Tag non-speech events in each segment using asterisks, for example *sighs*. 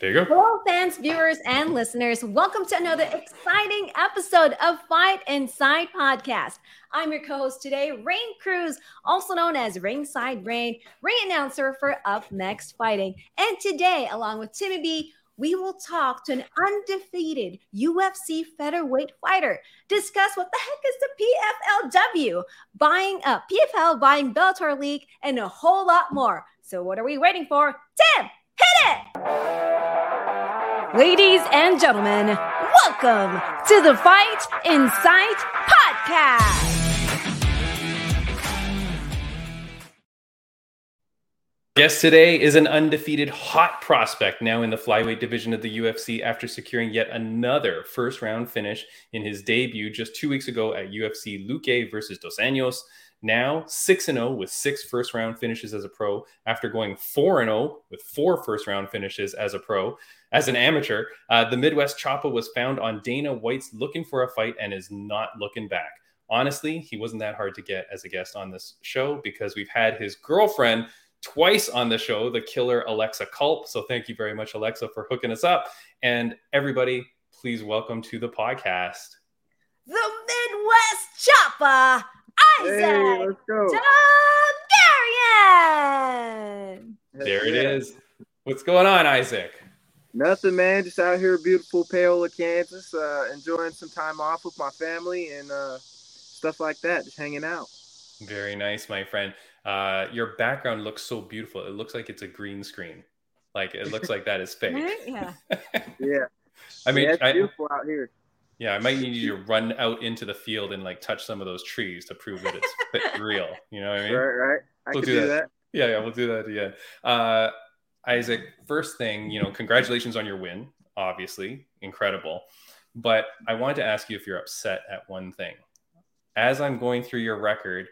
There you go. Hello, fans, viewers, and listeners. Welcome to another exciting episode of Fight Insight Podcast. I'm your co host today, Raine Cruz, also known as Ringside Raine, ring announcer for Up Next Fighting. And today, along with Timmy B, we will talk to an undefeated UFC featherweight fighter, discuss what the heck is the PFLW, buying a PFL, buying Bellator League, and a whole lot more. So, what are we waiting for? Tim, hit it! Ladies and gentlemen, welcome to the Fight Insight Podcast. Guest today is an undefeated hot prospect now in the flyweight division of the UFC after securing yet another first round finish in his debut just two weeks ago at UFC Luque versus Dos Anjos. Now 6 0 with six first round finishes as a pro after going 4 0 with four first round finishes as a pro. As an amateur, uh, the Midwest Choppa was found on Dana White's Looking for a Fight and is not looking back. Honestly, he wasn't that hard to get as a guest on this show because we've had his girlfriend twice on the show, the killer Alexa Culp. So thank you very much, Alexa, for hooking us up. And everybody, please welcome to the podcast. The Midwest Choppa, Isaac Hey, let's go. Dulgarian. There it is. What's going on, Isaac? Nothing, man. Just out here, beautiful Paola, Kansas, uh, enjoying some time off with my family and uh, stuff like that. Just hanging out. Very nice, my friend. Uh, your background looks so beautiful. It looks like it's a green screen. Like it looks like that is fake. Right? *laughs* Yeah. Yeah, I mean, yeah, it's I, beautiful out here. yeah, I might need you to run out into the field and like touch some of those trees to prove that it's *laughs* real. You know what I mean? Right, right. I We'll can do do that. that. Yeah, yeah, we'll do that again. Uh, Isaac, first thing, you know, congratulations on your win. Obviously, incredible. But I wanted to ask you if you're upset at one thing. As I'm going through your record,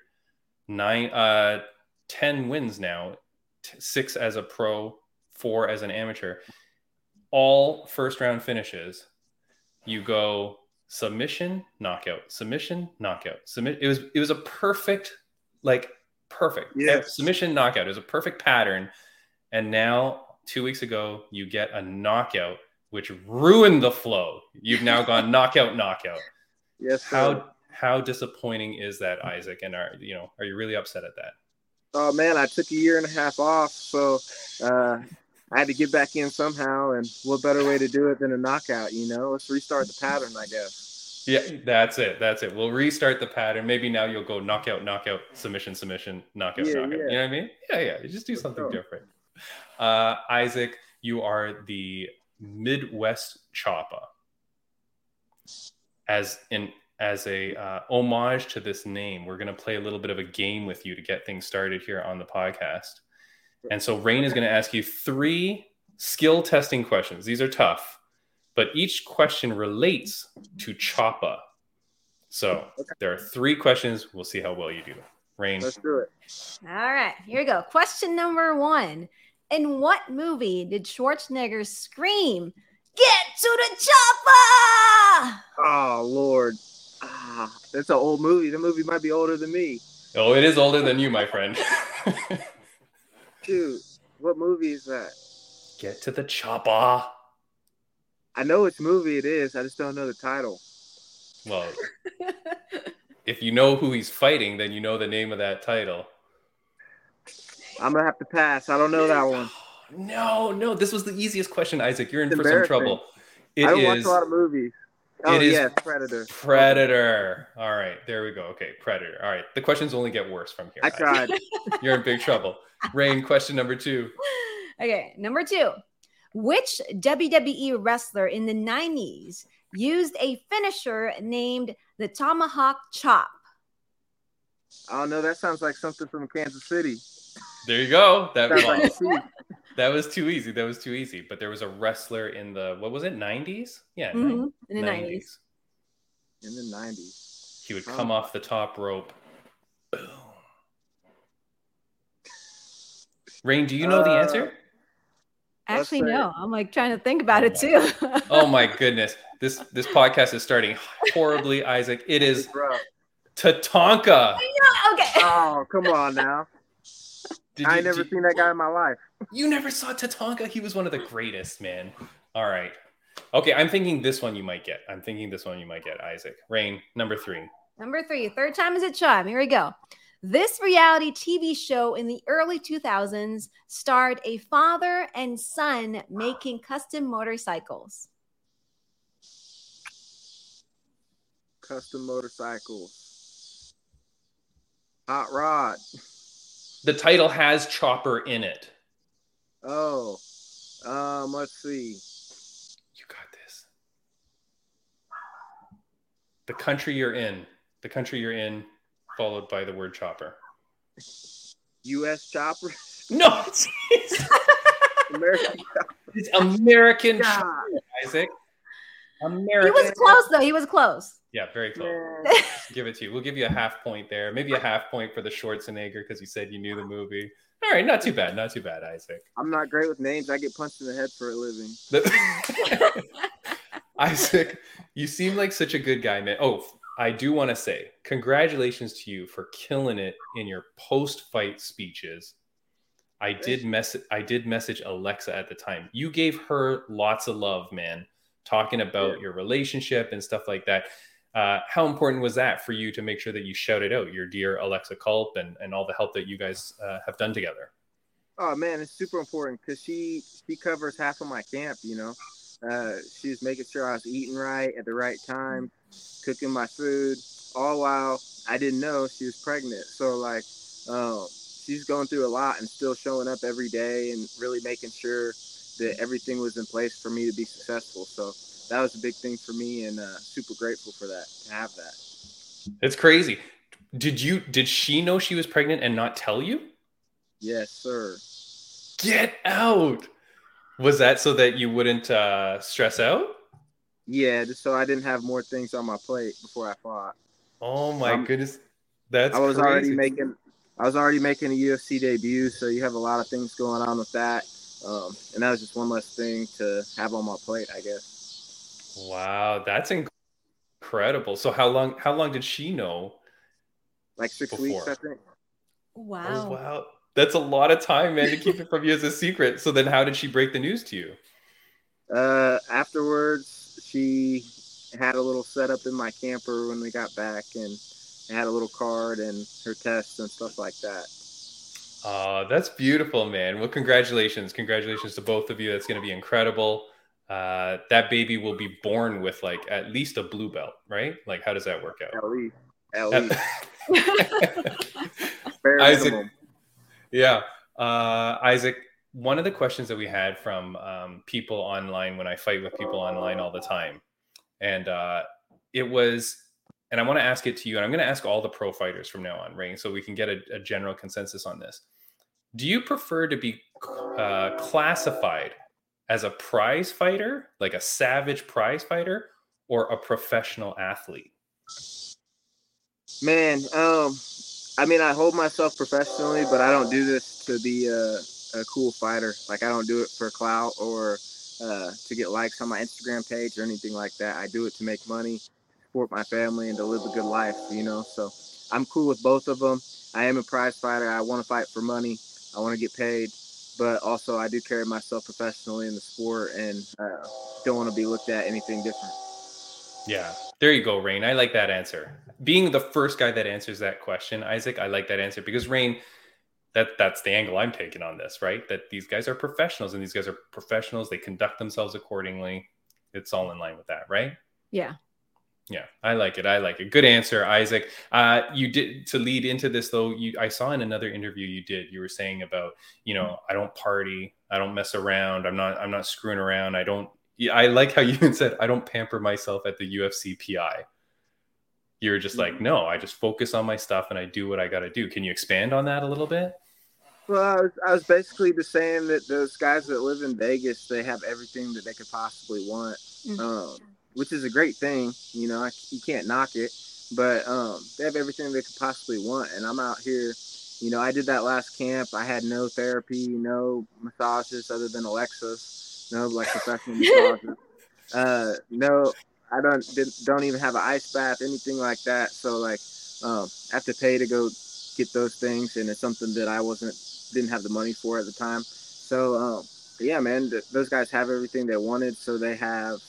nine, uh, ten wins now, t- six as a pro, four as an amateur, all first round finishes. You go submission, knockout, submission, knockout, submit. It was it was a perfect, like perfect Yes. submission, knockout. It was a perfect pattern. And now, two weeks ago, you get a knockout, which ruined the flow. You've now gone *laughs* knockout, knockout. Yes. sir. How how disappointing is that, Isaac? And are you know are you really upset at that? Oh man, I took a year and a half off, so uh, I had to get back in somehow. And what better way to do it than a knockout? You know, let's restart the pattern, I guess. Yeah, that's it. That's it. We'll restart the pattern. Maybe now you'll go knockout, knockout, submission, submission, knockout, Yeah, knockout. yeah. You know what I mean? Yeah, yeah. You just do something sure. different. Uh, Isaac, you are the Midwest Choppa. As in as a uh, homage to this name, we're going to play a little bit of a game with you to get things started here on the podcast. And so Raine is going to ask you three skill testing questions. These are tough, but each question relates to Choppa. So there are three questions. We'll see how well you do. Raine, Let's do it. All right, here we go. Question number one. In what movie did Schwarzenegger scream, Get to the chopper? Oh Lord, ah, that's an old movie. The movie might be older than me. oh, it is older than you, my friend. *laughs* Dude, what movie is that? Get to the Choppa. I know which movie it is. I just don't know the title. Well, if you know who he's fighting, then you know the name of that title. I'm gonna have to pass. I don't know that one. *gasps* No, no, this was the easiest question, Isaac. You're in for some trouble. It I don't watch a lot of movies. Oh it is yes, Predator. Predator. All right, there we go. Okay, Predator. All right, the questions only get worse from here. I Isaac. tried. *laughs* You're in big trouble. Raine, question number two. *laughs* Okay, number two. Which WWE wrestler in the 90s used a finisher named the Tomahawk Chop? Oh no, that sounds like something from Kansas City. There you go. That Sounds well, like a thief. that was too easy. That was too easy. But there was a wrestler in the what was it? 90s? Yeah, Mhm, In the 90s. 90s. in the '90s. He would come Oh. off the top rope. Boom. Raine, do you know the Uh, answer? Actually, no. I'm like trying to think about it too. *laughs* Oh my goodness. This this podcast is starting horribly, Isaac. It is It's. Tatanka. okay. Oh, come on now. Did I you, never did, seen that guy in my life. *laughs* You never saw Tatanka? He was one of the greatest, man. All right. Okay, I'm thinking this one you might get. I'm thinking this one you might get, Isaac. Raine, number three. Number three, third time is a charm. Here we go. This reality TV show in the early 2000s starred a father and son making custom motorcycles. Custom motorcycles. Hot Rod. The title has Chopper in it. Oh, um, let's see. You got this. The country you're in. The country you're in followed by the word chopper. U.S. chopper. No, *laughs* American. It's American chopper, Isaac. American. He was close though. He was close. Yeah, very close. give it to you. We'll give you a half point there. Maybe a half point for the Schwarzenegger because you said you knew the movie. All right, not too bad. Not too bad, Isaac. I'm not great with names. I get punched in the head for a living. *laughs* Isaac, you seem like such a good guy, man. Oh, I do want to say congratulations to you for killing it in your post-fight speeches. I did message I did message Alexa at the time. You gave her lots of love, man, talking about yeah. your relationship and stuff like that. Uh, how important was that for you to make sure that you shouted out your dear Alexa Culp and, and all the help that you guys uh, have done together? Oh man, it's super important because she she covers half of my camp. You know, uh, making sure I was eating right at the right time cooking my food, all while I didn't know she was pregnant. So like, um, she's going through a lot and still showing up every day and really making sure that everything was in place for me to be successful. So that was a big thing for me, and uh, super grateful for that to have that. It's crazy. Did you? Did she know she was pregnant and not tell you? Yes, sir. Get out. Was that so that you wouldn't uh, stress out? Yeah, just so I didn't have more things on my plate before I fought. Oh my um, goodness, that's I was crazy. already making I was already making a UFC debut, so you have a lot of things going on with that, um, and that was just one less thing to have on my plate, I guess. Wow, that's incredible. So how long how long did she know? Like six before? weeks, I think. Wow. Oh, wow. That's a lot of time, man, to keep it from you as a secret. So then how did she break the news to you? Uh, afterwards, she had a little setup in my camper when we got back and had a little card and her tests and stuff like that. Uh, that's beautiful, man. Well, congratulations. Congratulations to both of you. That's going to be incredible. Uh, that baby will be born with like at least a blue belt, right? Like, how does that work out? At least. At least. *laughs* Isaac, yeah. Uh, Isaac, one of the questions that we had from um, people online when I fight with people online all the time, and uh, it was, and I want to ask it to you, and I'm going to ask all the pro fighters from now on, right? So we can get a, a general consensus on this. Do you prefer to be uh, classified as a prize fighter, like a savage prize fighter, or a professional athlete? Man, um, I mean, I hold myself professionally, but I don't do this to be a a cool fighter. Like I don't do it for clout or uh, to get likes on my Instagram page or anything like that. I do it to make money, support my family, and to live a good life. You know, so I'm cool with both of them. I am a prize fighter. I want to fight for money. I want to get paid, but also I do carry myself professionally in the sport and uh, don't want to be looked at anything different. Yeah, there you go, Raine. I like that answer. Being the first guy that answers that question, Isaac, I like that answer because Raine, that that's the angle I'm taking on this, right? That these guys are professionals and these guys are professionals. They conduct themselves accordingly. It's all in line with that, right? Yeah. Yeah, I like it. I like it. Good answer, Isaac. Uh, you did to lead into this though. You, I saw in another interview you did. You were saying about, you know, I don't party, I don't mess around, I'm not, I'm not screwing around. I don't. I like how *laughs* you even said I don't pamper myself at the UFC PI. You were just like, mm-hmm. no, I just focus on my stuff and I do what I got to do. Can you expand on that a little bit? Well, I was, I was basically just saying that those guys that live in Vegas, they have everything that they could possibly want, mm-hmm. um, which is a great thing. You know, I, you can't knock it, but um, they have everything they could possibly want. And I'm out here, you know, I did that last camp. I had no therapy, no massages other than Alexa's, no like professional *laughs* massages. Uh, no, I don't don't even have an ice bath, anything like that. So like, um, I have to pay to go get those things, and it's something that I wasn't didn't have the money for at the time. So um, yeah, man, th- those guys have everything they wanted. So they have.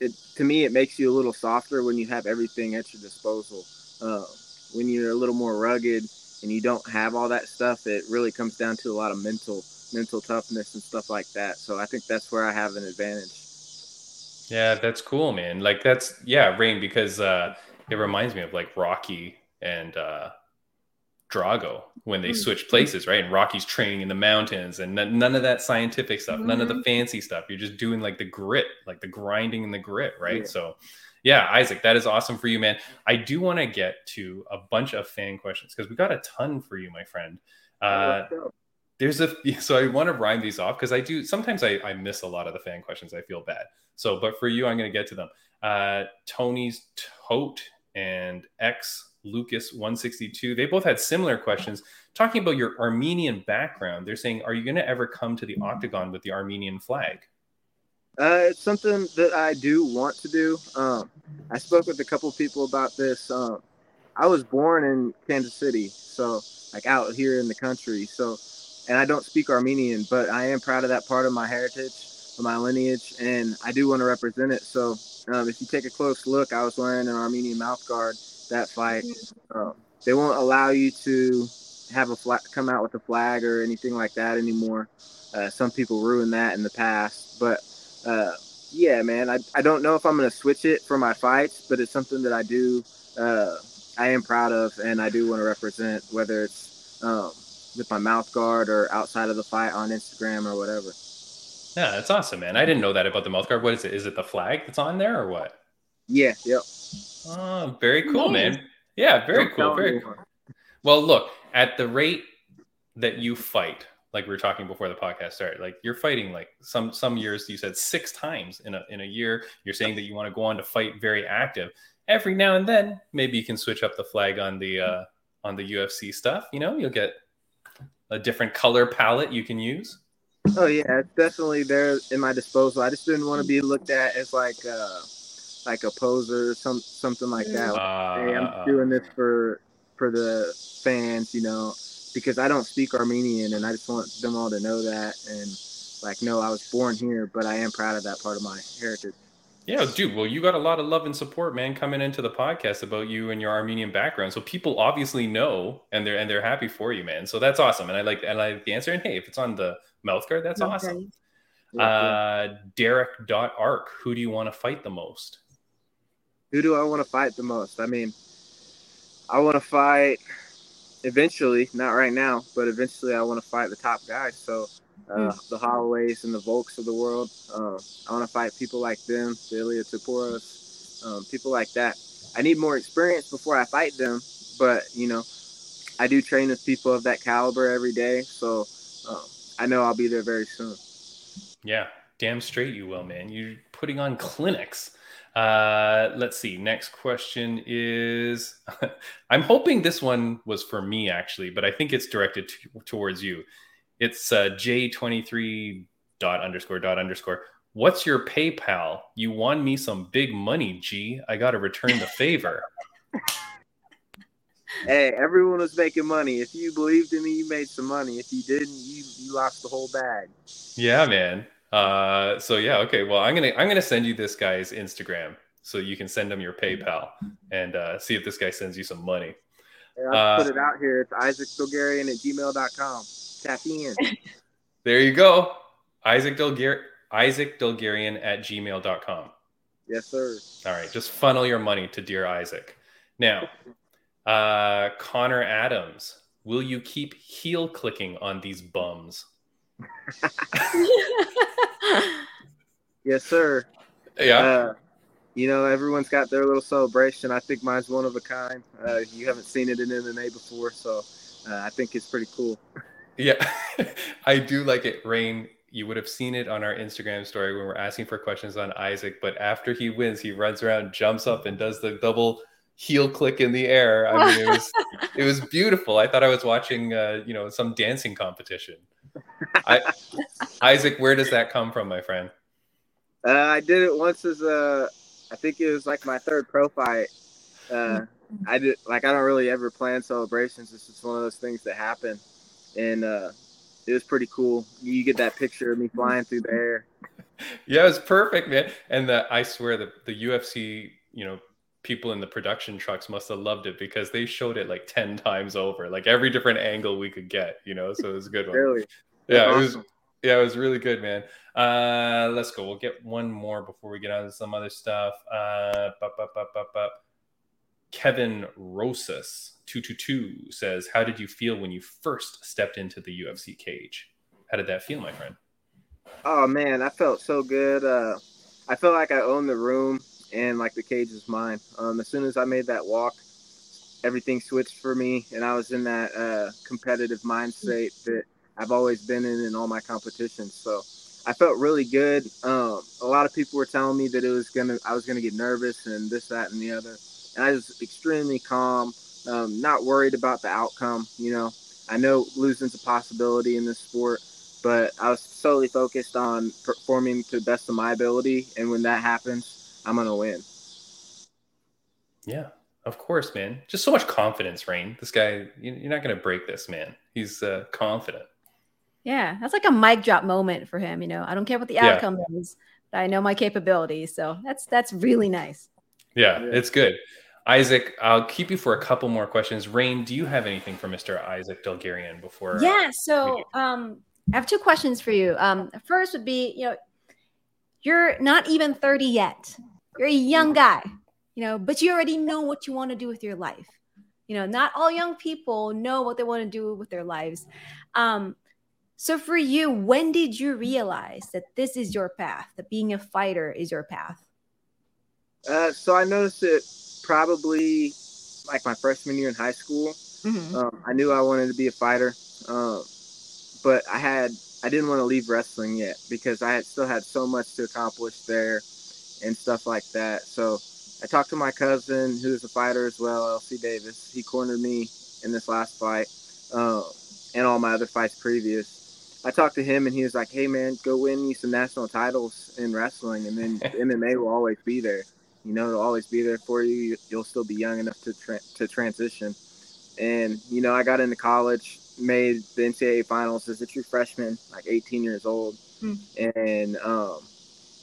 It to me, it makes you a little softer when you have everything at your disposal. Uh, when you're a little more rugged and you don't have all that stuff, it really comes down to a lot of mental mental toughness and stuff like that. So I think that's where I have an advantage. Yeah, that's cool, man. Like that's yeah, Raine, because uh it reminds me of like Rocky and uh Drago when they mm-hmm. switch places, right? And Rocky's training in the mountains and n- none of that scientific stuff, mm-hmm. none of the mm-hmm. fancy stuff. You're just doing like the grit, like the grinding and the grit, right? Yeah. So yeah, Isaac, that is awesome for you, man. I do want to get to a bunch of fan questions because we got a ton for you, my friend. Uh, there's a *laughs* so I want to rhyme these off because I do sometimes I, I miss a lot of the fan questions. I feel bad. So, but for you, I'm going to get to them. Uh, Tony's Tote and X Lucas 162. They both had similar questions talking about your Armenian background. They're saying, Are you going to ever come to the octagon with the Armenian flag? Uh, it's something that I do want to do. Um, I spoke with a couple people about this. Um, I was born in Kansas City, so like out here in the country. So and I don't speak Armenian, but I am proud of that part of my heritage, of my lineage, and I do want to represent it. So um, if you take a close look, I was wearing an Armenian mouth guard that fight. Um, they won't allow you to have a flag, come out with a flag or anything like that anymore. Uh, some people ruined that in the past, but uh, yeah, man, I, I don't know if I'm going to switch it for my fights, but it's something that I do, uh, I am proud of, and I do want to represent, whether it's um, with my mouth guard or outside of the fight on Instagram or whatever. Yeah, that's awesome, man. I didn't know that about the mouth guard. What is it? Is it the flag that's on there or what? Yeah, yep. Oh, very cool, nice. man. Yeah, very Don't cool. Very cool. Well, look, at the rate that you fight, like we were talking before the podcast started, like you're fighting like some some years you said six times in a in a year. You're saying that you want to go on to fight very active. Every now and then, maybe you can switch up the flag on the uh on the UFC stuff. You know, you'll get a different color palette you can use? Oh yeah, definitely there in my disposal. I just didn't want to be looked at as like uh like a poser or some something like that. Like, uh, hey, I'm doing this for for the fans, you know, because I don't speak Armenian and I just want them all to know that and like no, I was born here, but I am proud of that part of my heritage. Yeah, dude. Well, you got a lot of love and support, man, coming into the podcast about you and your Armenian background. So people obviously know, and they're and they're happy for you, man. So that's awesome. And I like and I like the answer. And hey, if it's on the mouth guard, that's okay. awesome. Uh, Derek dot arc. Who do you want to fight the most? Who do I want to fight the most? I mean, I want to fight eventually, not right now, but eventually I want to fight the top guys. So uh, mm. the Holloways and the Volks of the world. Uh, I want to fight people like them, the Topouras, um, people like that. I need more experience before I fight them, but you know, I do train with people of that caliber every day, so um, I know I'll be there very soon. Yeah, damn straight you will, man. You're putting on clinics. Uh, let's see. Next question is *laughs* I'm hoping this one was for me actually, but I think it's directed to, towards you. It's uh, J23 dot underscore dot underscore. What's your PayPal? You won me some big money, G. I got to return the favor. hey, everyone was making money. If you believed in me, you made some money. If you didn't, you you lost the whole bag. Yeah, man. Uh, so yeah, okay. Well, I'm gonna I'm gonna send you this guy's Instagram so you can send him your PayPal and uh, see if this guy sends you some money. Yeah, I'll uh, put it out here. It's Isaac Dulgarian at gmail.com. Tap in. *laughs* there you go. Isaac Dulgar- Isaac Dulgarian at gmail.com. Yes, sir. All right. Just funnel your money to dear Isaac. Now, uh, Connor Adams, will you keep heel clicking on these bums? Yes, sir. Yeah. Uh, you know, everyone's got their little celebration. I think mine's one of a kind. Uh, you haven't seen it in MMA before, so uh, I think it's pretty cool. Yeah, *laughs* I do like it. Raine, you would have seen it on our Instagram story when we're asking for questions on Isaac. But after he wins, he runs around, jumps up, and does the double heel click in the air. I mean, it was *laughs* it was beautiful. I thought I was watching, uh, you know, some dancing competition. I, Isaac, where does that come from, my friend? Uh, I did it once as a, I think it was like my third pro fight. Uh, I did like I don't really ever plan celebrations. It's just one of those things that happen and uh, it was pretty cool. You get that picture of me flying through the air. *laughs* Yeah, it was perfect, man. And the, I swear the the UFC, you know, people in the production trucks must have loved it because they showed it like 10 times over, like every different angle we could get, you know, so it was a good one. Really? Yeah, That's it was yeah, it was really good, man. Uh let's go. We'll get one more before we get on to some other stuff. Uh bup, bup, bup, bup, bup. Kevin Rosas 222 says, How did you feel when you first stepped into the UFC cage? How did that feel, my friend? Oh man, I felt so good. Uh, I felt like I owned the room and like the cage was mine. Um, as soon as I made that walk, everything switched for me, and I was in that uh, competitive mind state that I've always been in in all my competitions. So I felt really good. Um, a lot of people were telling me that it was gonna, I was gonna get nervous and this, that, and the other, and I was extremely calm, um, not worried about the outcome. You know, I know losing's a possibility in this sport but I was solely focused on performing to the best of my ability. And when that happens, I'm to win. Yeah, of course, man. Just so much confidence, Raine. This guy, you- you're not to break this, man. He's uh, confident. Yeah, that's like a mic drop moment for him. You know, I don't care what the Yeah. outcome is, but I know my capabilities. So that's that's really nice. Yeah, Yeah. it's good. Isaac, I'll keep you for a couple more questions. Raine, do you have anything for Mr. Isaac Dulgarian before? uh, Yeah. So um, I have two questions for you. Um, first would be, you know, you're not even 30 yet. You're a young guy, you know, but you already know what you want to do with your life. You know, not all young people know what they want to do with their lives. Um, so for you, when did you realize that this is your path, that being a fighter is your path? Uh, so I noticed it probably like my freshman year in high school. Um, I knew I wanted to be a fighter, um, but I had I didn't want to leave wrestling yet because I had still had so much to accomplish there and stuff like that. So I talked to my cousin who's a fighter as well, LC Davis. He cornered me in this last fight um, and all my other fights previous. I talked to him and he was like, "Hey man, go win you some national titles in wrestling, and then *laughs* MMA will always be there. You know, it'll always be there for you. You'll still be young enough to tra- to transition." And you know, I got into college, made the NCAA finals as a true freshman, like 18 years old, Hmm. and um,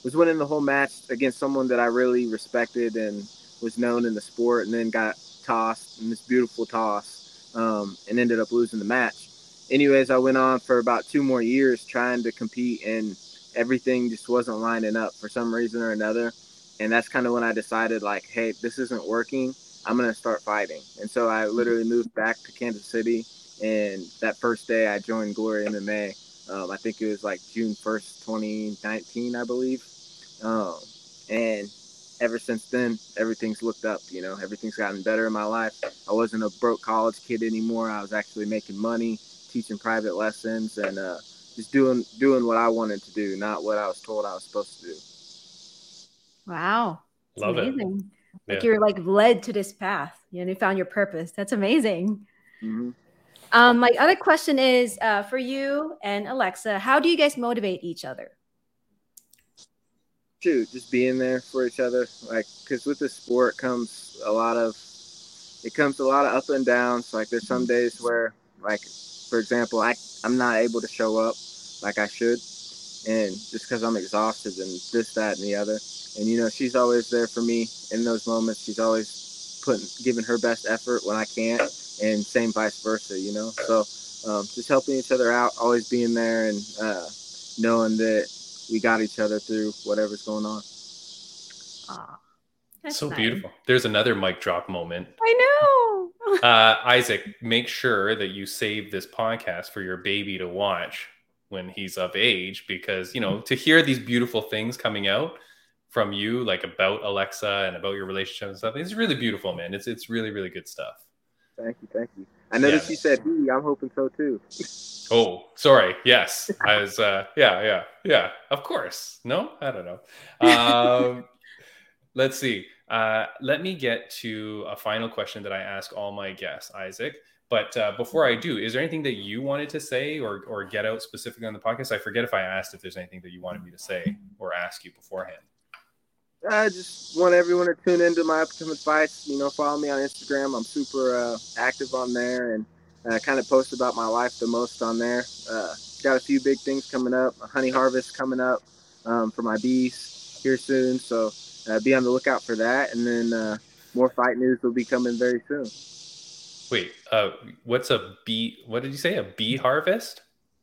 was winning the whole match against someone that I really respected and was known in the sport, and then got tossed in this beautiful toss, um, and ended up losing the match. Anyways, I went on for about two more years trying to compete, and everything just wasn't lining up for some reason or another. And that's kind of when I decided, like, hey, this isn't working. I'm gonna start fighting. And so I literally moved back to Kansas City, and that first day I joined Glory MMA. Um, I think it was like June 1st, 2019, I believe. Um, and ever since then, everything's looked up. You know, everything's gotten better in my life. I wasn't a broke college kid anymore. I was actually making money, teaching private lessons, and uh, just doing doing what I wanted to do, not what I was told I was supposed to do. Wow. It's Love it. amazing. Like Yeah. you're like led to this path. You know, you found your purpose. That's amazing. hmm Um, my other question is uh, for you and Alexa, how do you guys motivate each other? shoot, just being there for each other. Like, because with the sport comes a lot of, it comes a lot of up and downs. Like, there's some days where, like, for example, I I'm not able to show up like I should, and just because I'm exhausted and this, that, and the other. And you know, she's always there for me in those moments. She's always putting, giving her best effort when I can't, and same vice versa. You know, so um, just helping each other out, always being there, and uh, knowing that we got each other through whatever's going on. Aw, that's so nice. beautiful. There's another mic drop moment. I know. Uh, Isaac, make sure that you save this podcast for your baby to watch when he's of age, because you know to hear these beautiful things coming out from you, like about Alexa and about your relationship and stuff, it's really beautiful, man. It's it's really really good stuff. Thank you, thank you. I noticed Yeah. you said he. I'm hoping so too. *laughs* Oh, sorry. Yes, I was. Uh, yeah, yeah, yeah. Of course. No, I don't know. *laughs* Um, let's see. Uh, let me get to a final question that I ask all my guests, Isaac. But uh, before I do, is there anything that you wanted to say or or get out specifically on the podcast? I forget if I asked if there's anything that you wanted me to say or ask you beforehand. I just want everyone to tune into my upcoming fights. You know, follow me on Instagram. I'm super uh, active on there, and uh, kind of post about my life the most on there. Uh, got a few big things coming up. A honey harvest coming up um, for my bees here soon. So uh, be on the lookout for that. And then uh, more fight news will be coming very soon. Wait, uh, what's a bee? What did you say? A bee harvest?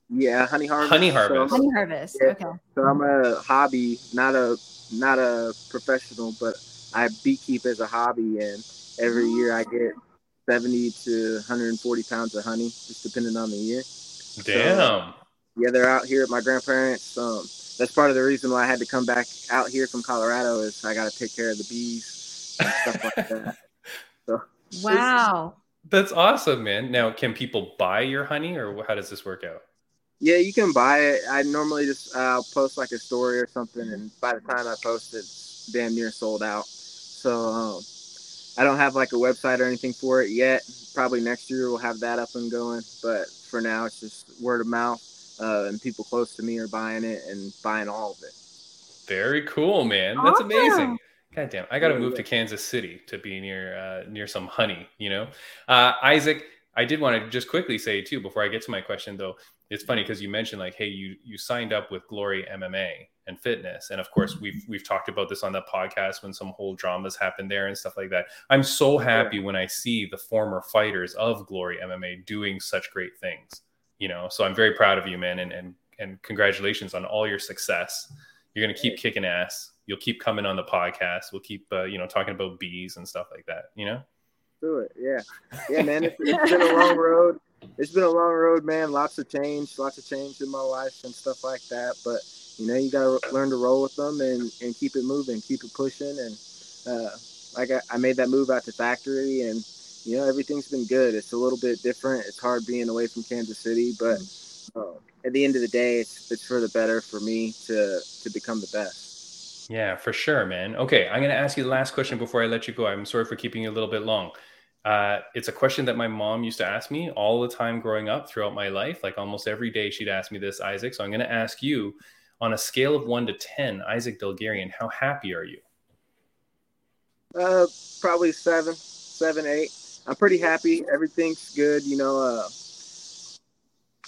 Yeah, honey harvest. Honey harvest. Honey harvest. Yeah. Okay. So I'm a hobby, not a not a professional, but I beekeep as a hobby, and every year I get 70 to 140 pounds of honey, just depending on the year. Damn. Yeah, they're out here at my grandparents. Um, that's part of the reason why I had to come back out here from Colorado is I got to take care of the bees and stuff like that. *laughs* Wow. That's awesome, man. Now, can people buy your honey, or how does this work out? Yeah, you can buy it. I normally just uh, post like a story or something, and by the time I post it, it's damn near sold out. So um, I don't have like a website or anything for it yet. Probably next year we'll have that up and going. But for now, it's just word of mouth, uh, and people close to me are buying it and buying all of it. Very cool, man. That's Awesome. amazing. God damn, I got to move to Kansas City to be near uh, near some honey. You know, uh, Isaac. I did want to just quickly say too before I get to my question though. It's funny because you mentioned like, hey, you you signed up with Glory MMA and Fitness, and of course we've we've talked about this on the podcast when some whole dramas happened there and stuff like that. I'm so happy when I see the former fighters of Glory MMA doing such great things. You know, so I'm very proud of you, man, and and and congratulations on all your success. You're gonna keep kicking ass. You'll keep coming on the podcast. We'll keep uh, you know talking about bees and stuff like that. You know. Do it, yeah, yeah, man. It's, it's been a long road. It's been a long road, man. Lots of change, lots of change in my life and stuff like that. But you know, you gotta learn to roll with them and and keep it moving, keep it pushing. And uh, like I, I made that move out to factory, and you know, everything's been good. It's a little bit different. It's hard being away from Kansas City, but uh, at the end of the day, it's it's for the better for me to to become the best. Yeah, for sure, man. Okay, I'm going to ask you the last question before I let you go. I'm sorry for keeping you a little bit long. Uh, it's a question that my mom used to ask me all the time growing up throughout my life. Like almost every day, she'd ask me this, Isaac. So I'm going to ask you on a scale of one to 10, Isaac Dulgarian, how happy are you? Uh, probably seven, seven, eight. I'm pretty happy. Everything's good. You know, uh,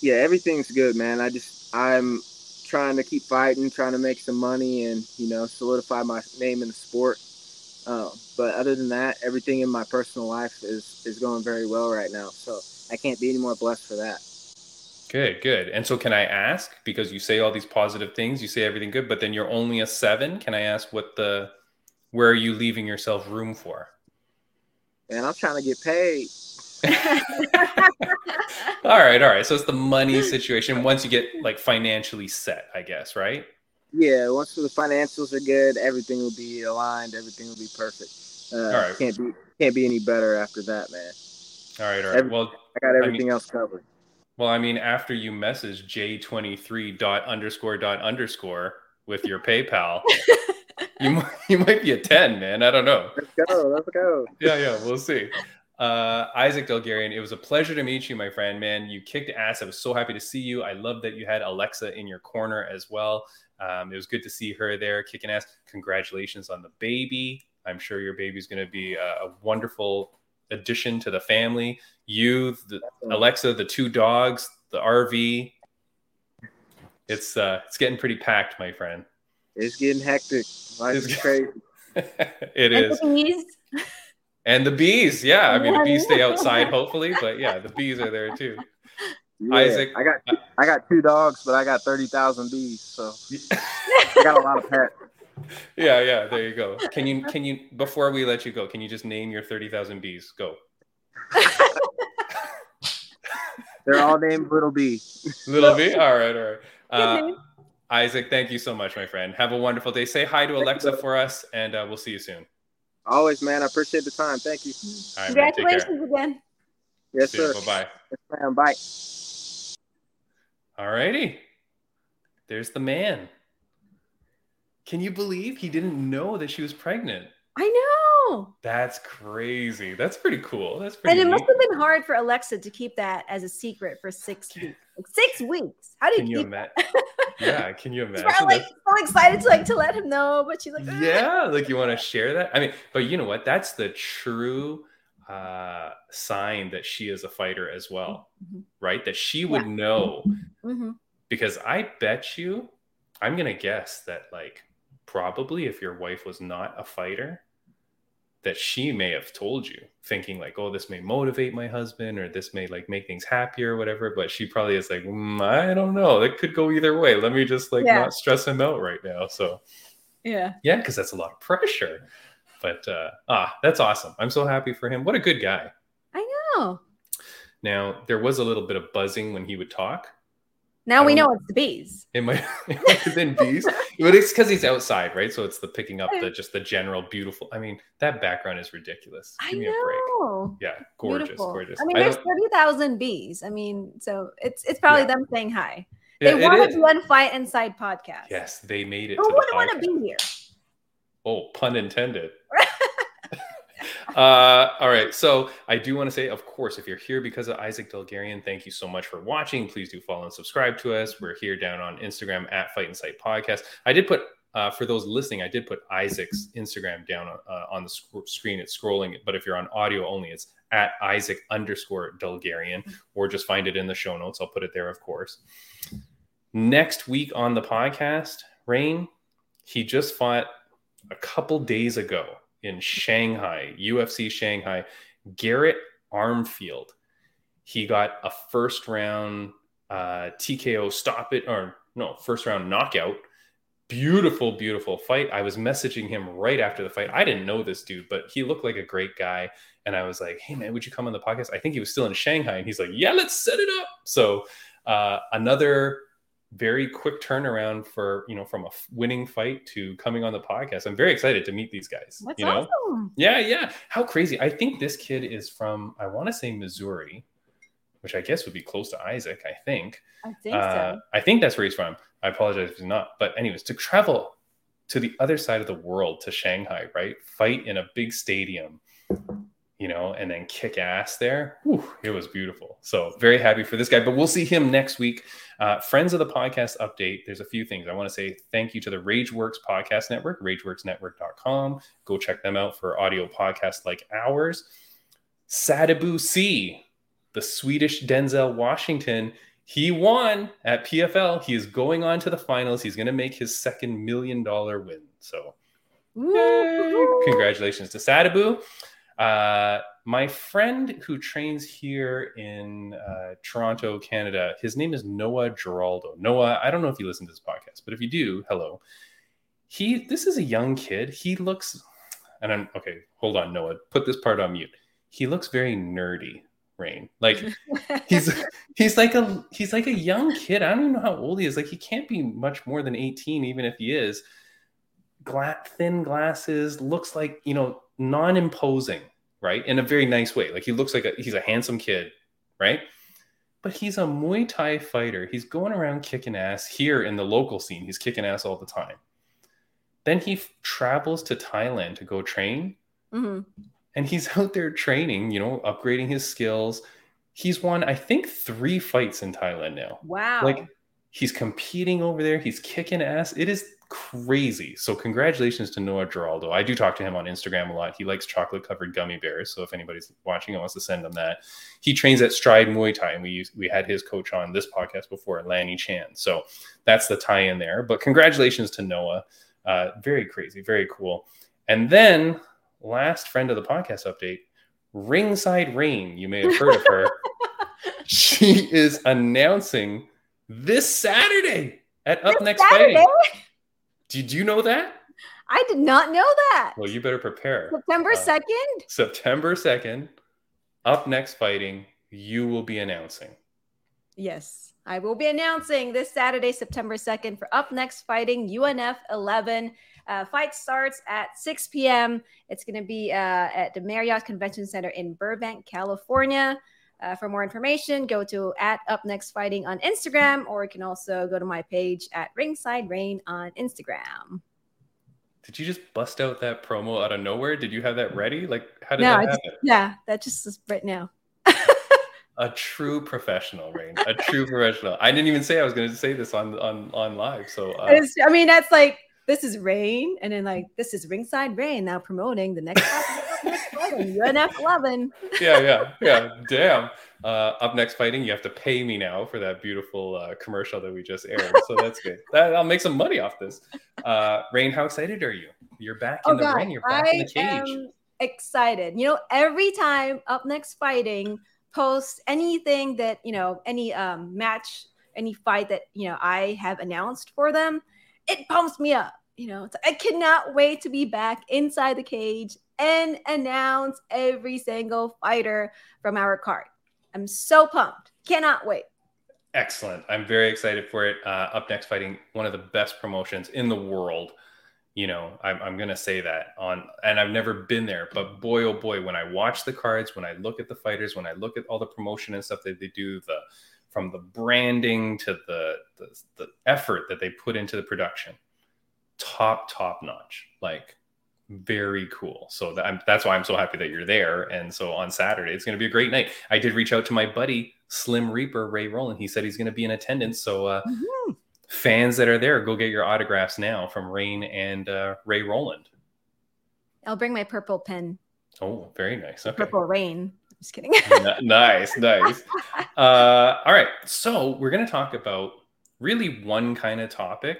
yeah, everything's good, man. I just I'm trying to keep fighting, trying to make some money, and you know, solidify my name in the sport. Uh, but other than that, everything in my personal life is is going very well right now. So I can't be any more blessed for that. Good, good. And so, can I ask because you say all these positive things, you say everything good, but then you're only a seven? Can I ask what the where are you leaving yourself room for? And I'm trying to get paid. *laughs* All right, all right. So it's the money situation once you get like financially set, I guess, right? Yeah, once the financials are good, everything will be aligned. Everything will be perfect. Uh, All right. Can't be can't be any better after that, man. All right, all right. Every- Well, I got mean- everything else covered. well, I mean, after you message J23 dot underscore dot underscore with your PayPal, *laughs* you might, *laughs* you might be a 10, man. I don't know. Let's go. Let's go. Yeah, yeah, we'll see. Uh, Isaac Dulgarian, it was a pleasure to meet you, my friend, man. You kicked ass. I was so happy to see you. I love that you had Alexa in your corner as well. Um, it was good to see her there kicking ass. Congratulations on the baby. I'm sure your baby's going to be a, a wonderful addition to the family. You, the, Alexa, the two dogs, the RV. It's uh, it's getting pretty packed, my friend. It's getting hectic. Life It's- is crazy. *laughs* it And is. the bees. And the bees, yeah. I mean, the bees stay outside, hopefully, but yeah, the bees are there too. Yeah, Isaac. I got I got two dogs, but I got thirty thousand bees, so I got a lot of pets. *laughs* yeah, yeah. There you go. Can you, can you, before we let you go, can you just name your thirty thousand bees? Go, *laughs* They're all named Little Bee. little bee. All right, all right. Uh, name. Isaac, thank you so much, my friend. Have a wonderful day. Say hi to Alexa for us, and uh, we'll see you soon. Always, man. I appreciate the time. Thank you. All right, man, take care. Congratulations again. Yes, See you. sir. Bye bye. Yes. Bye. All righty. There's the man. Can you believe he didn't know that she was pregnant? I know. That's crazy. That's pretty cool. That's pretty. And pretty it must have been hard for Alexa to keep that as a secret for six weeks. Like six weeks. How do Can you you keep imagine? *laughs* Yeah, can you imagine? probably like so excited to like to let him know, but she's like, "Ah." yeah, like you want to share that. I mean, but you know what? That's the true uh, sign that she is a fighter as well, Mhm. right? That she would Yeah. know hmm because I bet you, I'm gonna guess that like probably if your wife was not a fighter, that she may have told you, thinking like, oh, this may motivate my husband or this may like make things happier or whatever. But she probably is like, "Mm, I don't know. It could go either way. Let me just like Yeah. not stress him out right now. So Yeah. yeah, because that's a lot of pressure. But uh, ah, that's awesome. I'm so happy for him. What a good guy. I know. Now there was a little bit of buzzing when he would talk. Now we know it's the bees. It might, *laughs* it might have been bees, but it's because he's outside, right? So it's the picking up the just the general beautiful. I mean, that background is ridiculous. I Give me a break. know. Yeah, gorgeous, Beautiful. gorgeous. I mean, I there's thirty thousand bees. I mean, so it's it's probably Yeah. them saying hi. They it wanted run Fight Insight podcast. Yes, they made it. Who to wouldn't want to be here? Oh, pun intended. *laughs* uh, all right. So I do want to say, of course, if you're here because of Isaac Dulgarian, thank you so much for watching. Please do follow and subscribe to us. We're here down on Instagram at Fight Insight Podcast. I did put uh, for those listening, I did put Isaac's Instagram down uh, on the sc- screen. It's scrolling, but if you're on audio only, it's at Isaac underscore Dulgarian, or just find it in the show notes. I'll put it there, of course. Next week on the podcast, Raine, he just fought a couple days ago in Shanghai, UFC Shanghai, Garrett Armfield. He got a first round uh, TKO stop it, or no, first round knockout. Beautiful, beautiful fight. I was messaging him right after the fight. I didn't know this dude, but he looked like a great guy. And I was like, hey, man, would you come on the podcast? I think he was still in Shanghai. And he's like, yeah, let's set it up. So, uh, another very quick turnaround for, you know, from a winning fight to coming on the podcast. I'm very excited to meet these guys. That's you know? awesome. Yeah, yeah. How crazy. I think this kid is from, I want to say Missouri, which I guess would be close to Isaac, I think. I think Uh, so. I think that's where he's from. I apologize if he's not. But, anyways, to travel to the other side of the world to Shanghai, right? Fight in a big stadium, you know, and then kick ass there. Whew, it was beautiful. So, very happy for this guy. But we'll see him next week. Uh, friends of the podcast update, there's a few things. I want to say thank you to the Rageworks Podcast Network, rageworksnetwork.com. Go check them out for audio podcasts like ours. Sadibou Sy, the Swedish Denzel Washington, he won at PFL. He is going on to the finals. He's going to make his second million dollar win. So, congratulations to Sadabu. Uh, my friend who trains here in uh, Toronto, Canada, his name is Noah Geraldo. Noah, I don't know if you listen to this podcast, but if you do, hello. He, this is a young kid. He looks, and I'm okay. Hold on, Noah. Put this part on mute. He looks very nerdy, Raine. Like *laughs* he's he's like a he's like a young kid. I don't even know how old he is. Like he can't be much more than 18, even if he is. Gla- thin glasses, looks like you know, non-imposing, right? In a very nice way. Like he looks like a he's a handsome kid, right? But he's a Muay Thai fighter. He's going around kicking ass here in the local scene. He's kicking ass all the time. Then he f- travels to Thailand to go train Mhm. and he's *laughs* out there training, you know, upgrading his skills. He's won, I think, three fights in Thailand now. Wow. Like he's competing over there, he's kicking ass. It is crazy. So congratulations to Noah Geraldo. I do talk to him on Instagram a lot. He likes chocolate covered gummy bears. So if anybody's watching and wants to send him that, he trains at Stride Muay Thai, and we used, we had his coach on this podcast before, Lanny Chan. So that's the tie in there. But congratulations to Noah. Uh, very crazy, very cool. And then last friend of the podcast update, Ringside Raine. You may have heard of her. *laughs* she is announcing this Saturday at Up This Next Saturday? Fighting. Did you know that? I did not know that. Well, you better prepare. September Uh, 2nd? September 2nd, Up Next Fighting, you will be announcing. Yes. I will be announcing this Saturday, September 2nd, for Up Next Fighting UNF 11. Uh, fight starts at 6 p.m. It's going to be uh, at the Marriott Convention Center in Burbank, California. Uh, for more information, go to at Up Next Fighting on Instagram, or you can also go to my page at Ringside Raine on Instagram. Did you just bust out that promo out of nowhere? Did you have that ready? Like, how did No, that happen? just, yeah, that just is right now. *laughs* A true professional, Raine. A true professional. I didn't even say I was going to say this on on on live. So uh, I mean, that's like this is Raine, and then like this is Ringside Raine now promoting the next. *laughs* episode of Up Next UNF 11. *laughs* yeah, yeah, yeah. Damn. Uh, up next fighting, you have to pay me now for that beautiful uh, commercial that we just aired. So that's good. *laughs* That, I'll make some money off this. Uh, Raine, how excited are you? You're back in Oh the God, ring. You're back I in the cage. excited. You know, every time Up Next Fighting posts anything that you know, any um match, any fight that you know I have announced for them, it pumps me up. You know, I cannot wait to be back inside the cage and announce every single fighter from our card. I'm so pumped. Cannot wait. Excellent. I'm very excited for it. Uh, up next, fighting one of the best promotions in the world. You know, I'm, I'm going to say that on, and I've never been there, but boy, oh boy, when I watch the cards, when I look at the fighters, when I look at all the promotion and stuff that they do, the from the branding to the the, the effort that they put into the production, top top notch. Like very cool. So that, I'm, that's why I'm so happy that you're there. And so on Saturday, it's going to be a great night. I did reach out to my buddy Slim Reaper Ray Roland. He said he's going to be in attendance. So uh, Mhm. fans that are there, go get your autographs now from Raine and uh, Ray Roland. I'll bring my purple pen, Oh, very nice. Okay. purple rain. I'm Just kidding. Nice, nice. *laughs* Uh, all right. So we're going to talk about really one kind of topic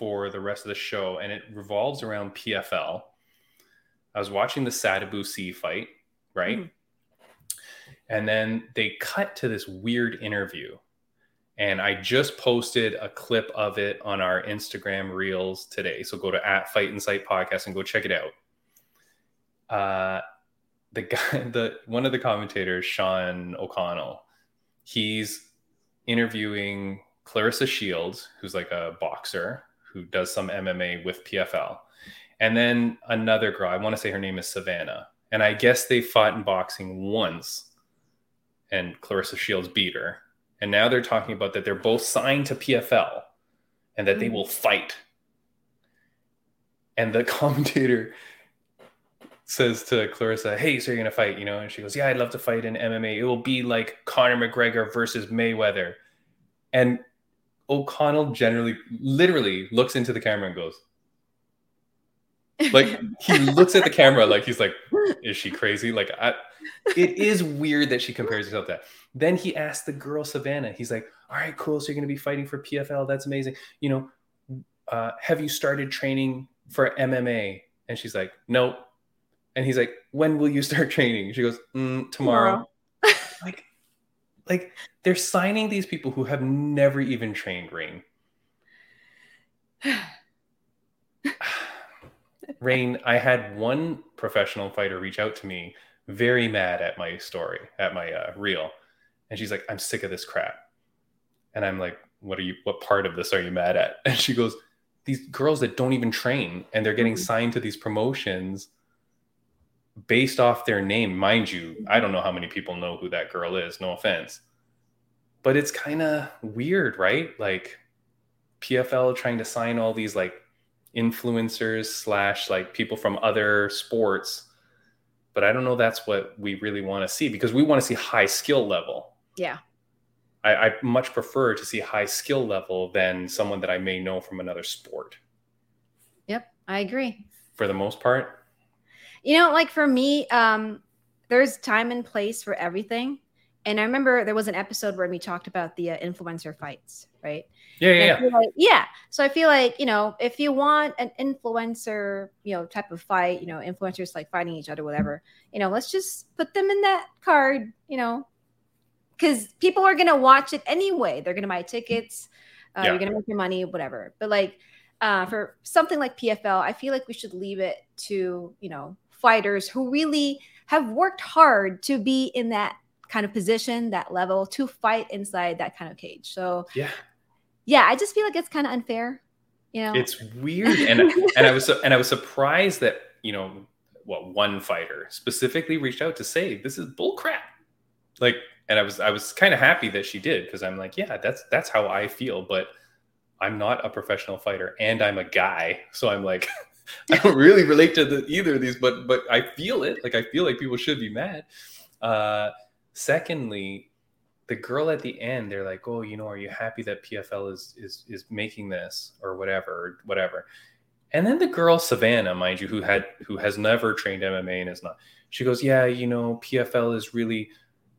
for the rest of the show, and it revolves around PFL. I was watching the Sadibou Sy fight, right? Mhm. And then they cut to this weird interview. And I just posted a clip of it on our Instagram reels today. So go to at Fight Insight Podcast and go check it out. Uh, the guy, *laughs* the one of the commentators, Sean O'Connell, he's interviewing Claressa Shields, who's like a boxer who does some MMA with PFL, and then another girl. I want to say her name is Savannah, and I guess they fought in boxing once, and Claressa Shields beat her, and now they're talking about that they're both signed to PFL, and that they Mm. will fight. And the *laughs* commentator says to Claressa, "Hey, so you're gonna fight, you know?" And she goes, "Yeah, I'd love to fight in MMA. It will be like Conor McGregor versus Mayweather." And O'Connell generally, literally, looks into the camera and goes, like he *laughs* looks at the camera like he's like, "Is she crazy?" Like, I, it is weird that she compares herself to that. Then he asked the girl Savannah. He's like, "All right, cool. So you're gonna be fighting for PFL. That's amazing. You know, uh, have you started training for MMA?" And she's like, "Nope." And he's like, "When will you start *laughs* training?" She goes, mm, "Tomorrow." like, like they're signing these people who have never even trained Raine. *sighs* Raine, I had one professional fighter reach out to me, very mad at my story, at my uh, reel, and she's like, "I'm sick of this crap," and I'm like, "What are you? What part of this are you mad at?" *laughs* And she goes, "These girls that don't even train and they're getting Mhm. signed to these promotions." Based off their name, mind you, I mm-hmm. don't know how many people know who that girl is, no offense. But it's kind of weird, right? Like PFL trying to sign all these like influencers slash like people from other sports. But I don't know that's what we really want to see because we want to see high skill level. Yeah. I, I much prefer to see high skill level than someone that I may know from another sport Yep, I agree. for the most part. You know, like for me, um, there's time and place for everything. And I remember there was an episode where we talked about the uh, influencer fights, right? Yeah, yeah, yeah. like- yeah. So I feel like, you know, if you want an influencer, you know, type of fight, you know, influencers like fighting each other, whatever, you know, let's just put them in that card, you know, because people are going to watch it anyway. They're going to buy tickets. Uh, Yeah. You're going to make your money, whatever. But like uh, for something like PFL, I feel like we should leave it to, you know, fighters who really have worked hard to be in that kind of position, that level, to fight inside that kind of cage. So, Yeah. yeah, I just feel like it's kind of unfair. You know, it's weird and and i was and i was surprised that you know what one fighter specifically reached out to say this is bull crap like and i was i was kind of happy that she did because i'm like yeah that's that's how i feel but i'm not a professional fighter and i'm a guy so i'm like *laughs* i don't really relate to the, either of these but but i feel it. Like i feel like people should be mad. Uh secondly the girl at the end they're like oh you know are you happy that pfl is is is making this or whatever or whatever? And then the girl Savannah, mind you, who had who has never trained MMA and is not, she goes, yeah, you know, PFL is really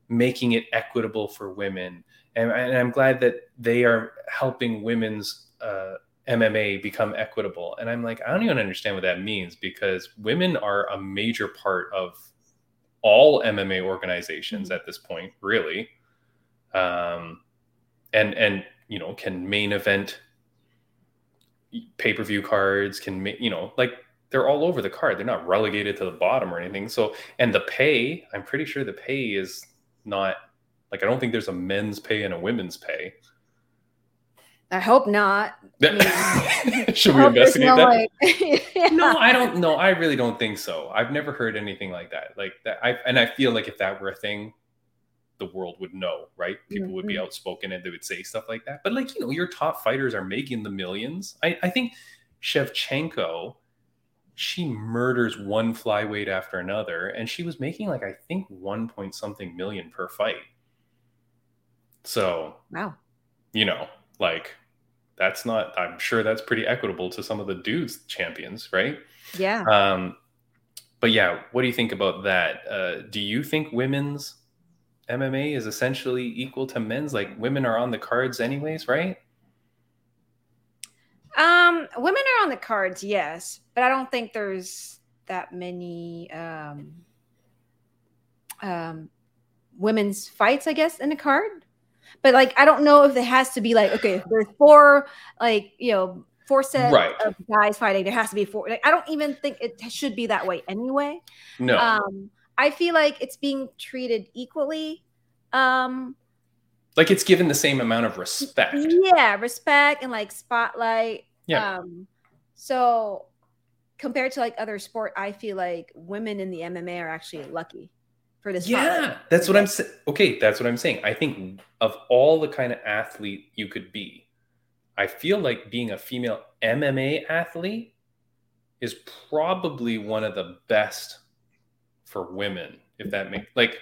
making it equitable for women, and, and I'm glad that they are helping women's uh, MMA become equitable. And I'm like, I don't even understand what that means because women are a major part of all MMA organizations mm-hmm. at this point, really. Um, and and you know can main event pay per view cards can make, you know like they're all over the card. They're not relegated to the bottom or anything. So and the pay, I'm pretty sure the pay is not like I don't think there's a men's pay and a women's pay. I hope not. I mean, *laughs* Should we investigate no that? *laughs* yeah. No, I don't know. I really don't think so. I've never heard anything like that. Like that I and I feel like if that were a thing, the world would know, right? People mm-hmm. would be mm-hmm. outspoken and they would say stuff like that. But like, you know, your top fighters are making the millions. I, I think Shevchenko, she murders one flyweight after another, and she was making like I think one point something million per fight. So wow, you know, like that's not. I'm sure that's pretty equitable to some of the dudes champions, right? Yeah. Um, but yeah, what do you think about that? Uh, do you think women's MMA is essentially equal to men's? Like women are on the cards anyways, right? Um, women are on the cards, yes, but I don't think there's that many um, um, women's fights, I guess, in the card. But like, I don't know if it has to be like, okay, there's four, like, you know, four sets right. of guys fighting. There has to be four. Like, I don't even think it should be that way anyway. No. Um, I feel like it's being treated equally. Um, like it's given the same amount of respect. Yeah, respect and like spotlight. Yeah. Um, so compared to like other sport, I feel like women in the MMA are actually lucky for this. Yeah, spotlight. that's what I'm saying. Okay, that's what I'm saying. I think of all the kind of athlete you could be, I feel like being a female MMA athlete is probably one of the best for women if that makes like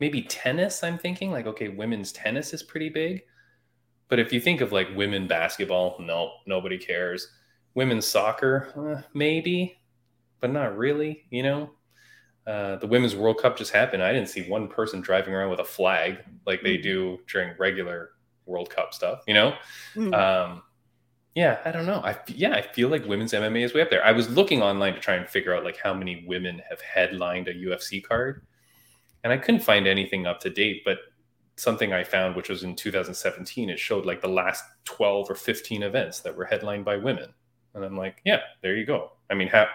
maybe tennis i'm thinking like okay women's tennis is pretty big but if you think of like women basketball no nobody cares women's soccer uh, maybe but not really you know uh, the women's world cup just happened i didn't see one person driving around with a flag like they mm-hmm. do during regular world cup stuff you know mm-hmm. um, yeah, I don't know. I yeah, I feel like women's MMA is way up there. I was looking online to try and figure out like how many women have headlined a UFC card, and I couldn't find anything up to date. But something I found, which was in 2017, it showed like the last 12 or 15 events that were headlined by women, and I'm like, yeah, there you go. I mean, how?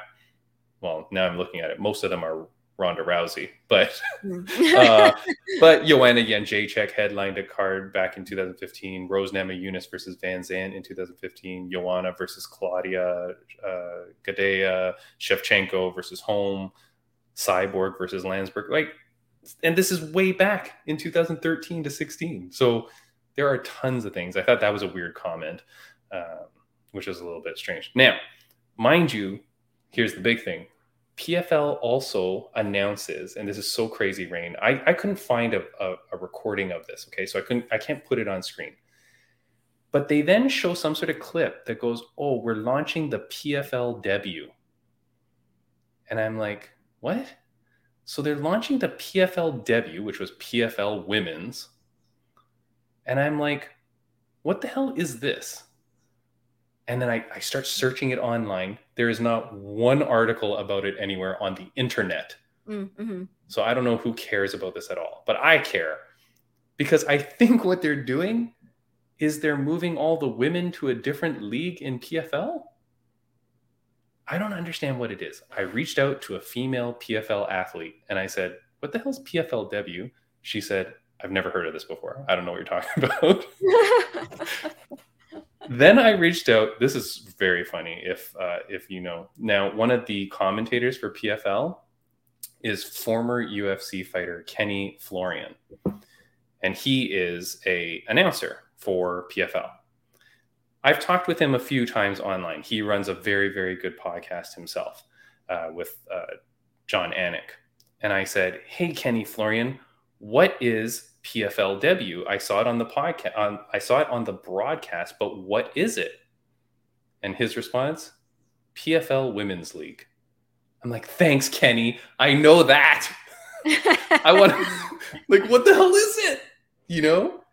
Well, now I'm looking at it. Most of them are Ronda Rousey, but hmm. uh, *laughs* but Joanna Jędrzejczyk headlined a card back in 2015. Rose Namajunas versus VanZant in 2015. Joanna versus Claudia uh, Gadelha. Shevchenko versus Holm. Cyborg versus Lansberg. Like, and this is way back in 2013 to 16. So there are tons of things. I thought that was a weird comment, um, which is a little bit strange. Now, mind you, here's the big thing PFL also announces, and this is so crazy, Raine. I, I couldn't find a, a, a, recording of this. Okay, so I couldn't I can't put it on screen. But they then show some sort of clip that goes, "Oh, we're launching the PFL debut," and I'm like, "What?" So they're launching the PFL debut, which was PFL Women's, and I'm like, "What the hell is this?" And then I, I, start searching it online. There is not one article about it anywhere on the internet. Mm-hmm. So I don't know who cares about this at all, but I care because I think what they're doing is they're moving all the women to a different league in PFL. I don't understand what it is. I reached out to a female PFL athlete and I said, What the hell's PFLW? She said, I've never heard of this before. I don't know what you're talking *laughs* about. *laughs* then I reached out. This is very funny. If uh, if you know now, one of the commentators for PFL is former UFC fighter Kenny Florian, and he is a announcer for PFL. I've talked with him a few times online. He runs a very very good podcast himself uh, with uh, Jon Anik, and I said, "Hey, Kenny Florian, what is PFLW? I saw it on the podcast. On, I saw it on the broadcast, but what is it? And his response, PFL Women's League. I'm like, thanks, Kenny. I know that. *laughs* I want to, like, what the hell is it? You know?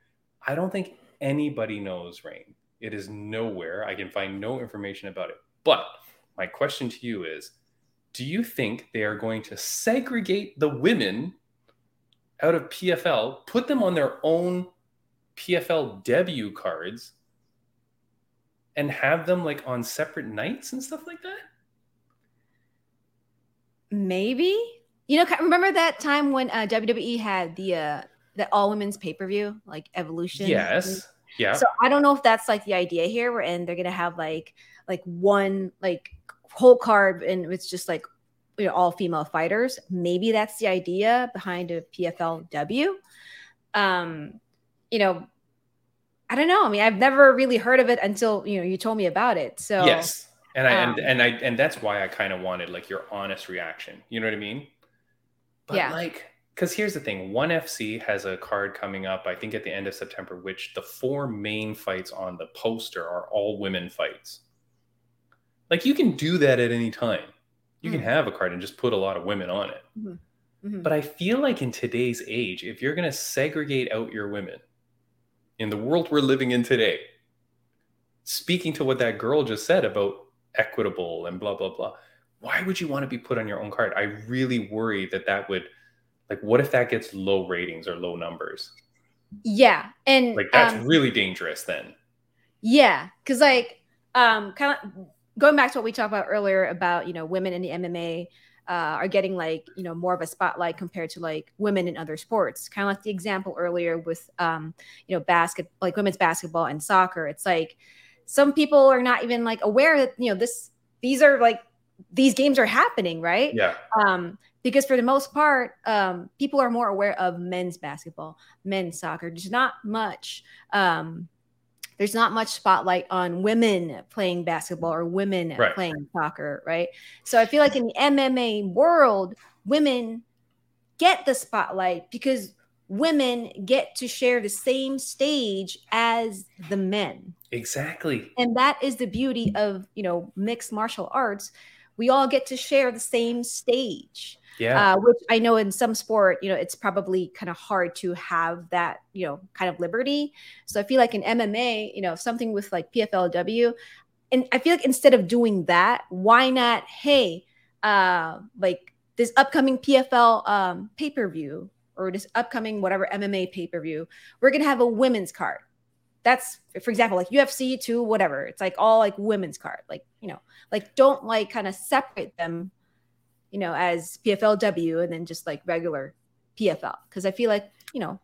I don't think anybody knows Raine. It is nowhere. I can find no information about it. But my question to you is do you think they are going to segregate the women out of PFL, put them on their own PFL debut cards, and have them like on separate nights and stuff like that? Maybe. You know, remember that time when uh, WWE had the uh, the all women's pay per view, like Evolution? Yes. Yeah. So I don't know if that's like the idea here, and they're gonna have like like one like whole card, and it's just like you know all female fighters. Maybe that's the idea behind a PFLW. Um, you know, I don't know. I mean, I've never really heard of it until you know you told me about it. So yes, and I um, and, and I and that's why I kind of wanted like your honest reaction. You know what I mean? But yeah. like, because here's the thing: One FC has a card coming up. I think at the end of September, which the four main fights on the poster are all women fights. Like you can do that at any time. You mm-hmm. can have a card and just put a lot of women on it. Mm-hmm. Mm-hmm. But I feel like in today's age, if you're going to segregate out your women in the world we're living in today, speaking to what that girl just said about equitable and blah, blah, blah, why would you want to be put on your own card? I really worry that that would, like, what if that gets low ratings or low numbers? Yeah. And like, that's um, really dangerous then. Yeah. Cause, like, um, kind of going back to what we talked about earlier about, you know, women in the MMA uh, are getting like you know more of a spotlight compared to like women in other sports. Kind of like the example earlier with um, you know basket like women's basketball and soccer. It's like some people are not even like aware that you know this these are like these games are happening, right? Yeah. Um, because for the most part, um, people are more aware of men's basketball, men's soccer. There's not much um, there's not much spotlight on women playing basketball or women right. playing soccer, right? So I feel like in the MMA world, women get the spotlight because women get to share the same stage as the men. Exactly. And that is the beauty of, you know, mixed martial arts. We all get to share the same stage. Yeah. Uh, which I know in some sport, you know, it's probably kind of hard to have that, you know, kind of liberty. So I feel like in MMA, you know, something with like PFLW, and I feel like instead of doing that, why not, hey, uh, like this upcoming PFL um, pay per view or this upcoming whatever MMA pay per view, we're gonna have a women's card. That's for example, like UFC two, whatever. It's like all like women's card. Like you know, like don't like kind of separate them you know, as PFLW and then just like regular PFL. Cause I feel like, you know,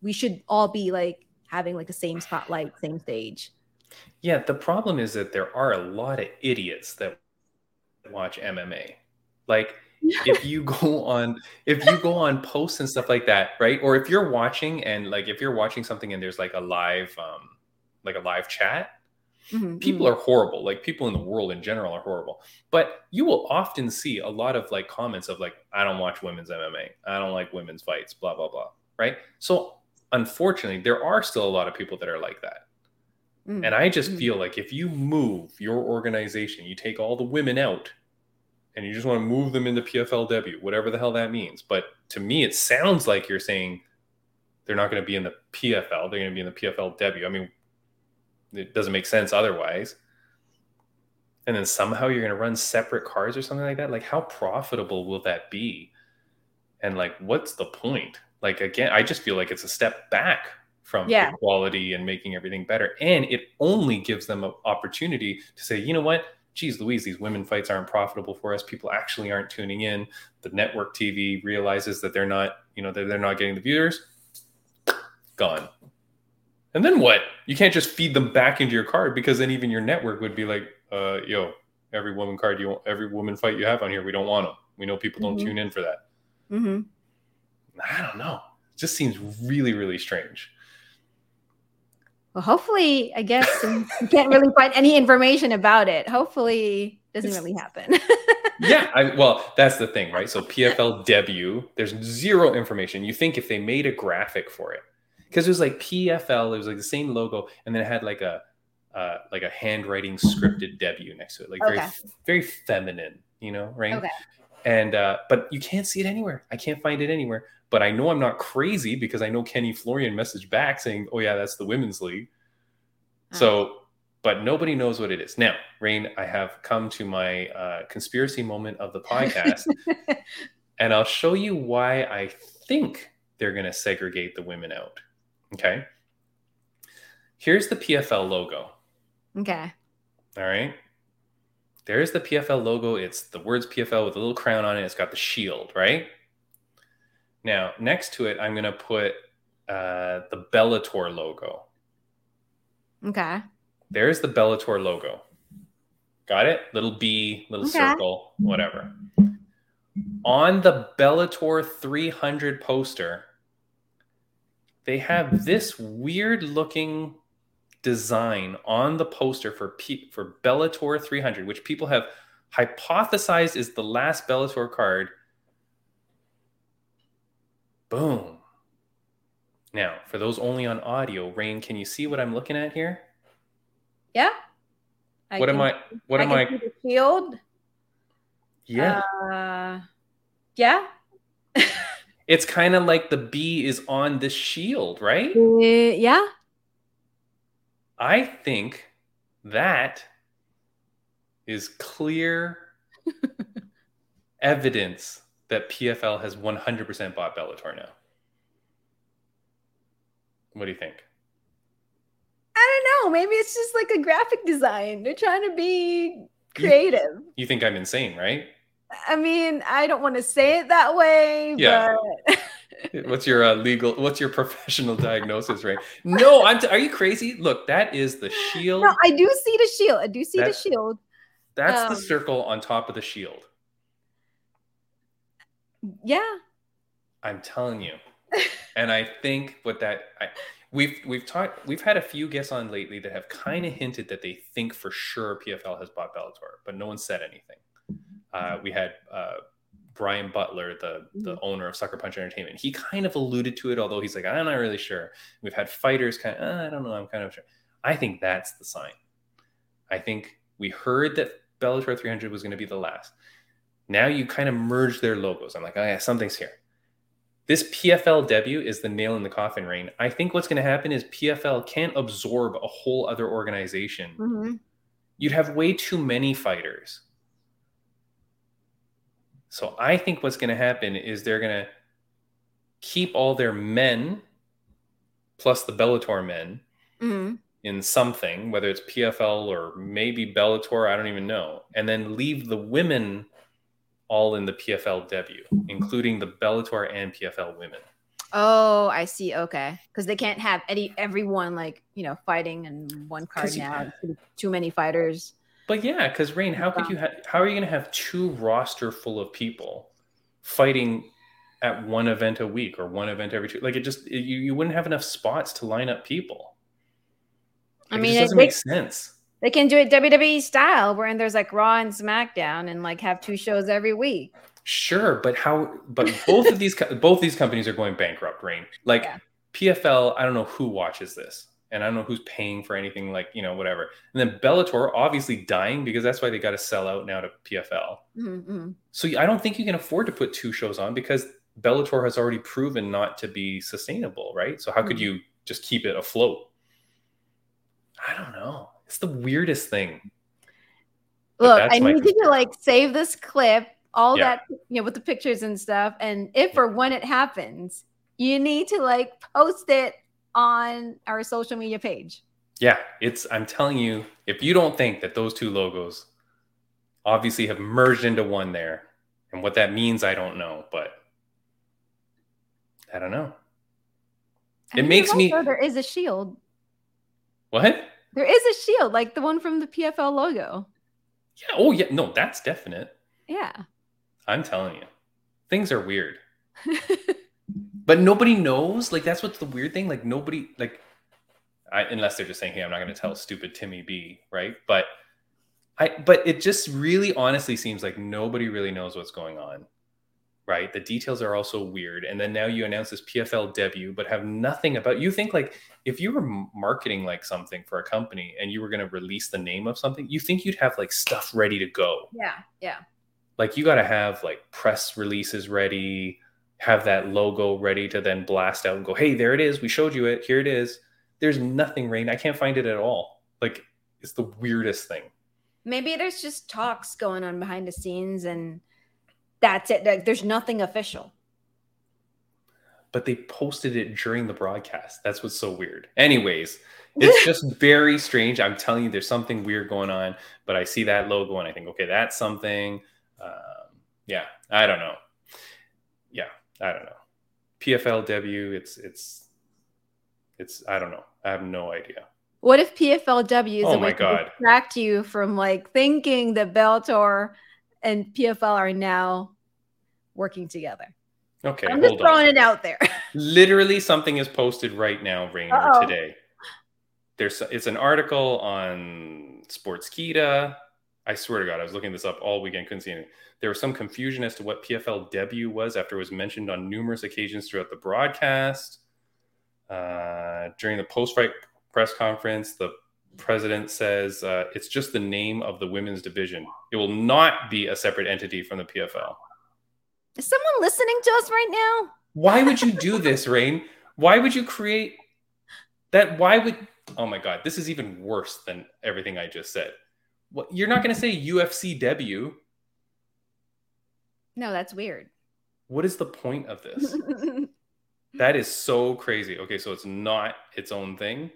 we should all be like having like the same spotlight, same stage. Yeah. The problem is that there are a lot of idiots that watch MMA. Like, if you go on if you go on posts and stuff like that right or if you're watching and like if you're watching something and there's like a live um like a live chat Mm-hmm, people mm-hmm. are horrible. Like people in the world in general are horrible. But you will often see a lot of like comments of like, I don't watch women's MMA. I don't like women's fights, blah, blah, blah. Right. So unfortunately, there are still a lot of people that are like that. Mm-hmm. And I just mm-hmm. feel like if you move your organization, you take all the women out and you just want to move them into PFLW, whatever the hell that means. But to me, it sounds like you're saying they're not going to be in the PFL, they're going to be in the PFLW. I mean, it doesn't make sense otherwise. And then somehow you're going to run separate cars or something like that. Like, how profitable will that be? And like, what's the point? Like, again, I just feel like it's a step back from yeah. equality and making everything better. And it only gives them an opportunity to say, you know what? Geez, Louise, these women fights aren't profitable for us. People actually aren't tuning in. The network TV realizes that they're not, you know, that they're not getting the viewers. Gone. And then what? You can't just feed them back into your card because then even your network would be like, uh, yo, every woman card you every woman fight you have on here, we don't want them. We know people don't mm-hmm. tune in for that. Mm-hmm. I don't know. It just seems really, really strange. Well, hopefully, I guess you can't really *laughs* find any information about it. Hopefully, it doesn't it's, really happen. *laughs* yeah, I, well, that's the thing, right? So PFL debut, there's zero information. You think if they made a graphic for it, because it was like PFL, it was like the same logo, and then it had like a uh, like a handwriting scripted debut next to it, like Okay. very very feminine, you know, right? Okay. And uh, but you can't see it anywhere. I can't find it anywhere. But I know I'm not crazy because I know Kenny Florian messaged back saying, "Oh yeah, that's the women's league." So, but nobody knows what it is. Now, Raine, I have come to my uh, conspiracy moment of the podcast, *laughs* and I'll show you why I think they're going to segregate the women out. Okay. Here's the PFL logo. Okay. All right. There's the PFL logo. It's the words PFL with a little crown on it. It's got the shield, right? Now, next to it, I'm going to put uh, the Bellator logo. Okay. There's the Bellator logo. Got it? Little B, little Okay. circle, whatever. On the Bellator 300 poster, they have this weird looking design on the poster for P- for Bellator 300, which people have hypothesized is the last Bellator card. Boom. Now, for those only on audio, Raine, can you see what I'm looking at here? Yeah. what am I? What am I? see the shield. Yeah, Uh, yeah. *laughs* it's kind of like the B is on the shield, right? Uh, yeah. I think that is clear *laughs* evidence that PFL has 100% bought Bellator now. What do you think? I don't know. Maybe it's just like a graphic design. They're trying to be creative. You think I'm insane, right? I mean, I don't want to say it that way, Yeah. but *laughs* What's your uh, legal? What's your professional *laughs* diagnosis, right? No, I'm. T- are you crazy? Look, that is the shield. no, I do see the shield. I do see That- the shield. That's um, the circle on top of the shield. Yeah. I'm telling you. *laughs* and I think what that I, we've we've talked we've had a few guests on lately that have kind of hinted that they think for sure PFL has bought Bellator, but no one said anything. Uh, we had uh, Brian Butler, the the owner of Sucker Punch Entertainment. He kind of alluded to it, although he's like, I'm not really sure. We've had fighters kind of, "Uh, I don't know, I'm kind of sure. I think that's the sign. I think we heard that Bellator 300 was going to be the last. Now you kind of merge their logos. I'm like, oh yeah, something's here. This PFL debut is the nail in the coffin, Raine. I think what's going to happen is PFL can't absorb a whole other organization. Mhm. You'd have way too many fighters. So I think what's going to happen is they're going to keep all their men plus the Bellator men Mhm. in something, whether it's PFL or maybe Bellator, I don't even know, and then leave the women all in the PFL debut, including the Bellator and PFL women. Oh, I see. Okay, because they can't have any everyone like you know fighting in one card now. Too- Too many fighters. But yeah, because Raine, how could you have? How are you going to have two roster full of people fighting at one event a week or one event every two? Like it just you you wouldn't have enough spots to line up people. I mean, it it doesn't make sense. They can do it WWE style, where there's like Raw and SmackDown, and like have two shows every week. Sure, but how? But both of these *laughs* both these companies are going bankrupt. Raine, like Yeah. PFL. I don't know who watches this, and I don't know who's paying for anything. Like you know, whatever. And then Bellator, obviously dying because that's why they got to sell out now to PFL. Mm-hmm. So I don't think you can afford to put two shows on because Bellator has already proven not to be sustainable, right? So how could Mhm. you just keep it afloat? I don't know. It's the weirdest thing. But Look, I need you to like save this clip, all Yeah. that you know, with the pictures and stuff. And if or when it happens, you need to like post it on our social media page. Yeah, it's I'm telling you, if you don't think that those two logos obviously have merged into one there, and what that means, I don't know, but I don't know. I It mean, makes me- there is a shield. What? There is a shield, like the one from the PFL logo. Yeah, oh yeah, no, that's definite. Yeah. I'm telling you. Things are weird. *laughs* but nobody knows like that's what's the weird thing like nobody like I, unless they're just saying hey i'm not going to tell stupid timmy b right but i but it just really honestly seems like nobody really knows what's going on right? The details are also weird. And then now you announce this PFL debut, but have nothing about you think like if you were marketing like something for a company and you were going to release the name of something, you think you'd have like stuff ready to go. Yeah. Yeah. Like you got to have like press releases ready, have that logo ready to then blast out and go, hey, there it is. We showed you it. Here it is. There's nothing, Raine. I can't find it at all. Like it's the weirdest thing. Maybe there's just talks going on behind the scenes and that's it. Like, there's nothing official. But they posted it during the broadcast. That's what's so weird. Anyways, it's *laughs* just very strange. I'm telling you, there's something weird going on. But I see that logo and I think, okay, that's something. Um, yeah, I don't know. Yeah, I don't know. PFLW, it's it's it's I don't know. I have no idea. What if PFLW is Oh a my way to God. distract you from like thinking that Bellator and PFL are now working together? Okay, I'm just hold on. throwing it out there. *laughs* Literally, something is posted right now, Raine, or today. There's it's an article on Sportskeeda. I swear to God, I was looking this up all weekend, couldn't see anything. There was some confusion as to what PFL debut was after it was mentioned on numerous occasions throughout the broadcast. Uh, during the post-fight press conference, the president says uh, it's just the name of the women's division. It will not be a separate entity from the PFL. Is someone listening to us right now? Why would you do this, Raine? Why would you create that? Why would? Oh my God, this is even worse than everything I just said. What you're not going to say UFC debut? No, that's weird. What is the point of this? *laughs* that is so crazy. Okay, so it's not its own thing.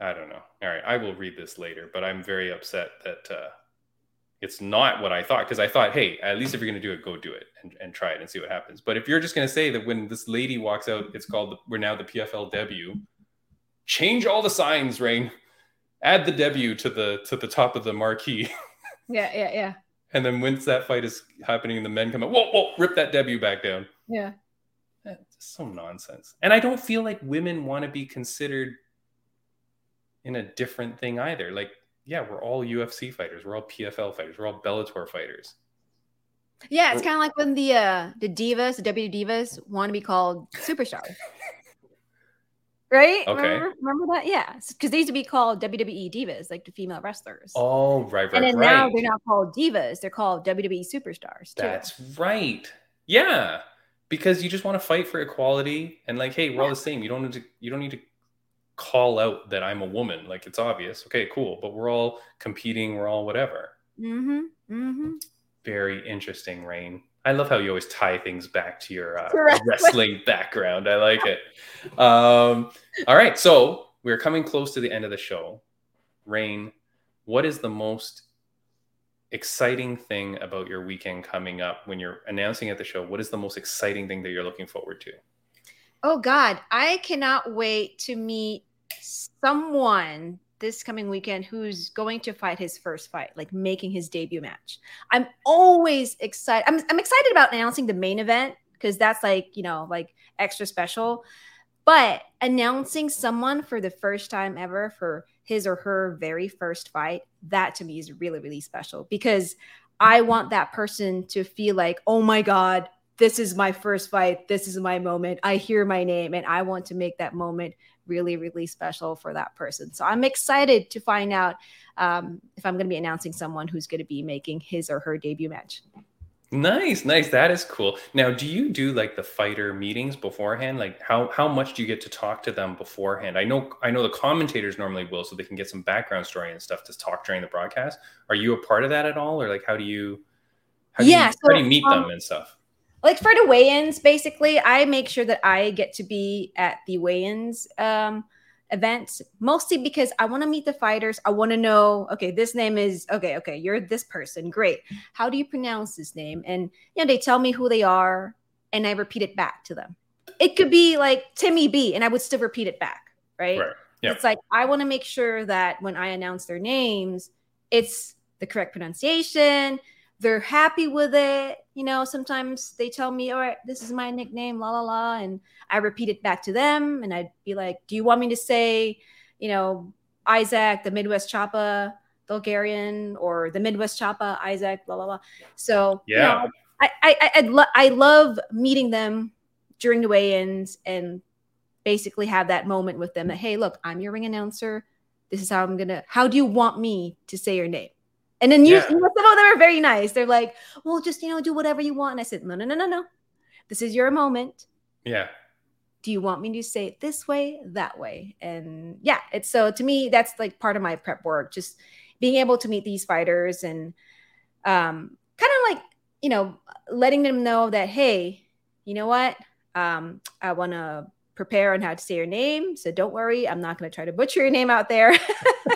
I don't know. All right, I will read this later, but I'm very upset that uh, it's not what I thought because I thought, hey, at least if you're going to do it, go do it and, and try it and see what happens. But if you're just going to say that when this lady walks out, it's called the, we're now the PFL debut, change all the signs, Raine. Add the debut to the to the top of the marquee, *laughs* yeah, yeah, yeah, and then once that fight is happening the men come out, whoa, whoa, rip that debut back down. yeah. That's so nonsense. And I don't feel like women want to be considered in a different thing either. Like, yeah, we're all UFC fighters, we're all PFL fighters, we're all Bellator fighters. Yeah, it's kind of like when the uh the divas, the W divas, want to be called superstars. *laughs* Right? Okay. Remember, remember that? Yeah, because they used to be called WWE divas, like the female wrestlers. Oh, right, right, and then right. now they're not called divas; they're called WWE superstars. Too. That's right. Yeah, because you just want to fight for equality and like, hey, we're all the same. You don't need to. You don't need to call out that I'm a woman. Like it's obvious. Okay, cool. But we're all competing. We're all whatever. mm-hmm. Mm-hmm. Very interesting, Raine. I love how you always tie things back to your uh, *laughs* wrestling. background. I like it. Um, all right, so we're coming close to the end of the show. Raine, what is the most exciting thing about your weekend coming up when you're announcing at the show? What is the most exciting thing that you're looking forward to? Oh God, I cannot wait to meet someone this coming weekend who's going to fight his first fight, like making his debut match. I'm always excited. I'm, I'm excited about announcing the main event because that's like, you know, like extra special. But announcing someone for the first time ever for his or her very first fight, that to me is really, really special because I want that person to feel like, oh my God, this is my first fight. This is my moment. I hear my name and I want to make that moment really, really special for that person. So I'm excited to find out um, if I'm going to be announcing someone who's going to be making his or her debut match. Nice, nice. That is cool. Now, do you do like the fighter meetings beforehand? Like how how much do you get to talk to them beforehand? I know I know the commentators normally will so they can get some background story and stuff to talk during the broadcast. Are you a part of that at all or like how do you how do Yeah, you, how do you meet um, them and stuff? Like for the weigh-ins basically i make sure that i get to be at the weigh-ins um events mostly because i want to meet the fighters i want to know okay this name is okay okay you're this person great how do you pronounce this name and you know they tell me who they are and i repeat it back to them it could be like timmy b and i would still repeat it back right, Right. Yeah. it's like i want to make sure that when i announce their names it's the correct pronunciation they're happy with it. You know, sometimes they tell me, all right, this is my nickname, la la la. And I repeat it back to them. And I'd be like, do you want me to say, you know, Isaac, the Midwest Choppa, Dulgarian, or the Midwest Choppa, Isaac, blah, blah, blah. So, you Yeah. know, I I I, lo- I love meeting them during the weigh-ins and basically have that moment with them that hey, look, I'm your ring announcer. This is how I'm gonna. How do you want me to say your name? And then you, yeah. you know, some of them are very nice. They're like, well, just you know, do whatever you want. And I said, no, no, no, no, no. This is your moment. Yeah. Do you want me to say it this way, that way? And yeah, it's so to me, that's like part of my prep work, just being able to meet these fighters and um, kind of like, you know, letting them know that, hey, you know what? Um, I want to prepare on how to say your name. So don't worry, I'm not going to try to butcher your name out there. *laughs*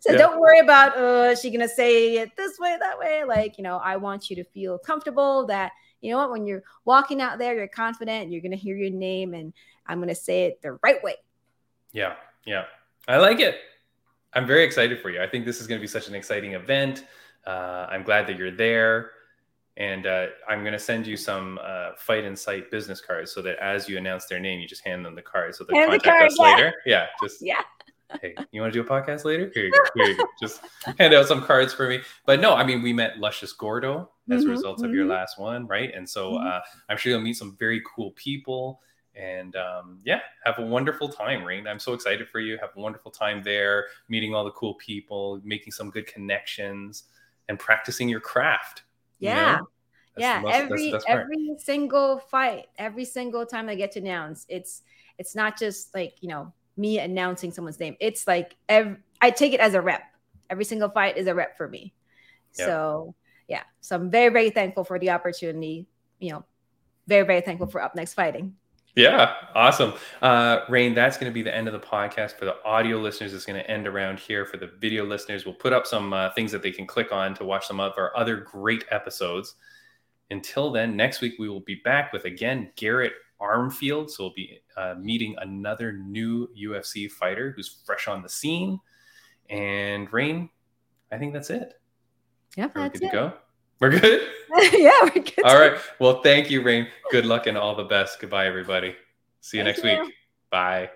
so yeah. don't worry about, uh, is she going to say it this way, that way? Like, you know, I want you to feel comfortable that you know what? When you're walking out there, you're confident, you're going to hear your name, and I'm going to say it the right way. Yeah. Yeah. I like it. I'm very excited for you. I think this is going to be such an exciting event. Uh, I'm glad that you're there. And uh, I'm going to send you some uh, Fight Insight business cards so that as you announce their name, you just hand them the card so they contact the card, us yeah. later. Yeah. Just yeah hey, you want to do a podcast later? Here you go. Here you go. Just hand out some cards for me. But no, I mean, we met Luscious Gordo as mm-hmm, a result of mm-hmm. your last one, right? And so mm-hmm. uh, I'm sure you'll meet some very cool people. And um, yeah, have a wonderful time, Raine. I'm so excited for you. Have a wonderful time there, meeting all the cool people, making some good connections, and practicing your craft. Yeah. You know? yeah, most, every every single fight, every single time I get to announce, it's it's not just like you know me announcing someone's name. It's like every, I take it as a rep. Every single fight is a rep for me. Yep. So yeah, so I'm very very thankful for the opportunity. You know, very very thankful for up next fighting. Yeah, awesome. Uh, Raine, that's going to be the end of the podcast. For the audio listeners, it's going to end around here. For the video listeners, we'll put up some uh, things that they can click on to watch some of our other great episodes. Until then, next week we will be back with again Garrett Armfield. So we'll be uh, meeting another new UFC fighter who's fresh on the scene. And Raine, I think that's it. Yeah, Are that's we good it. to go? We're good? *laughs* yeah, we're good. All right. Well, thank you, Raine. Good luck and all the best. Goodbye, everybody. See you thank next you. week. Bye.